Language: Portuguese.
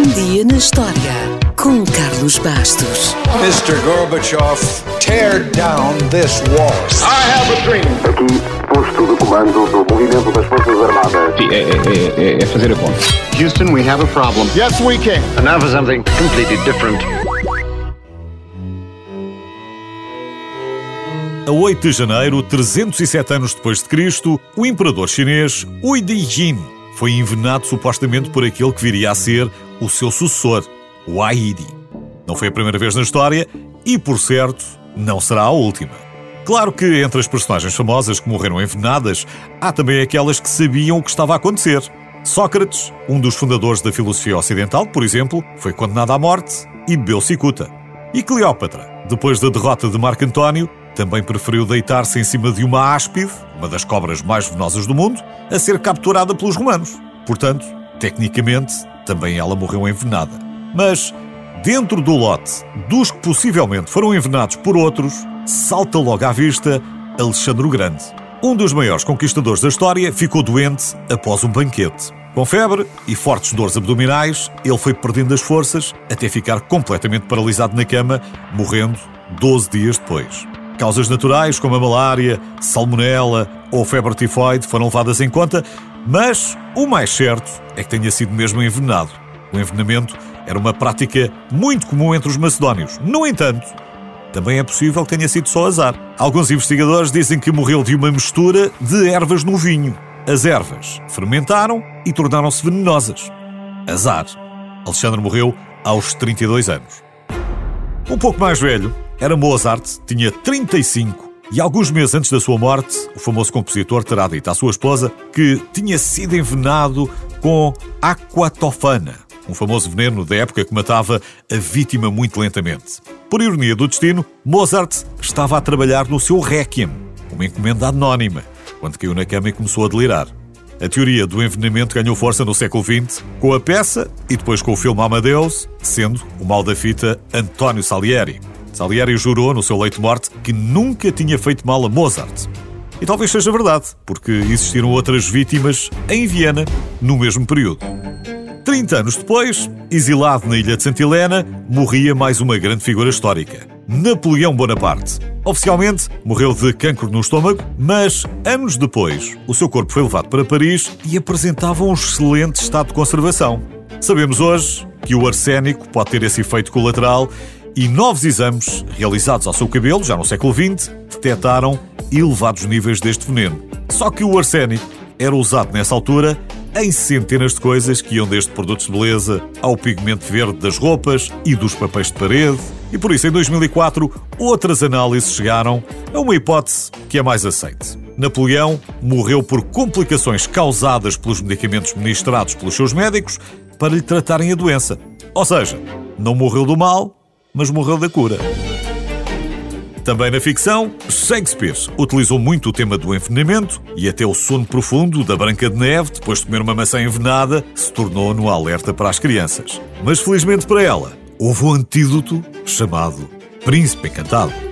Um dia na história com Carlos Bastos. Mr. Gorbachev, tear down this wall. I have a dream. Aqui, posto de comando do movimento das Forças Armadas. Sim, é, é, é, é fazer a conta. Houston, we have a problem. Yes, we can. And now for something completely different. A 8 de janeiro, 307 anos depois de Cristo, o imperador chinês Hui Dijin foi envenenado supostamente por aquele que viria a ser o seu sucessor, o Aidi. Não foi a primeira vez na história e, por certo, não será a última. Claro que entre as personagens famosas que morreram envenenadas, há também aquelas que sabiam o que estava a acontecer. Sócrates, um dos fundadores da filosofia ocidental, por exemplo, foi condenado à morte e bebeu cicuta. E Cleópatra, depois da derrota de Marco António, também preferiu deitar-se em cima de uma áspide, uma das cobras mais venenosas do mundo, a ser capturada pelos romanos. Portanto, tecnicamente, também ela morreu envenenada. Mas, dentro do lote dos que possivelmente foram envenenados por outros, salta logo à vista Alexandre o Grande. Um dos maiores conquistadores da história ficou doente após um banquete. Com febre e fortes dores abdominais, ele foi perdendo as forças até ficar completamente paralisado na cama, morrendo 12 dias depois. Causas naturais como a malária, salmonela ou febre tifoide foram levadas em conta, mas o mais certo é que tenha sido mesmo envenenado. O envenenamento era uma prática muito comum entre os macedónios. No entanto, também é possível que tenha sido só azar. Alguns investigadores dizem que morreu de uma mistura de ervas no vinho. As ervas fermentaram e tornaram-se venenosas. Azar. Alexandre morreu aos 32 anos. Um pouco mais velho, era Mozart, tinha 35 e alguns meses antes da sua morte, o famoso compositor terá dito à sua esposa que tinha sido envenenado com aquatofana, um famoso veneno da época que matava a vítima muito lentamente. Por ironia do destino, Mozart estava a trabalhar no seu Requiem, uma encomenda anónima, quando caiu na cama e começou a delirar. A teoria do envenenamento ganhou força no século XX, com a peça e depois com o filme Amadeus, sendo o mal da fita António Salieri. Salieri jurou no seu leito de morte que nunca tinha feito mal a Mozart. E talvez seja verdade, porque existiram outras vítimas em Viena no mesmo período. 30 anos depois, exilado na ilha de Santa Helena, morria mais uma grande figura histórica, Napoleão Bonaparte. Oficialmente, morreu de cancro no estômago, mas anos depois, o seu corpo foi levado para Paris e apresentava um excelente estado de conservação. Sabemos hoje que o arsénico pode ter esse efeito colateral e novos exames realizados ao seu cabelo, já no século XX, detectaram elevados níveis deste veneno. Só que o arsénico era usado nessa altura em centenas de coisas que iam desde produtos de beleza ao pigmento verde das roupas e dos papéis de parede. E por isso, em 2004, outras análises chegaram a uma hipótese que é mais aceite. Napoleão morreu por complicações causadas pelos medicamentos ministrados pelos seus médicos para lhe tratarem a doença. Ou seja, não morreu do mal, mas morreu da cura. Também na ficção, Shakespeare utilizou muito o tema do envenenamento e até o sono profundo da Branca de Neve, depois de comer uma maçã envenenada, se tornou no alerta para as crianças. Mas felizmente para ela, houve um antídoto chamado Príncipe Encantado.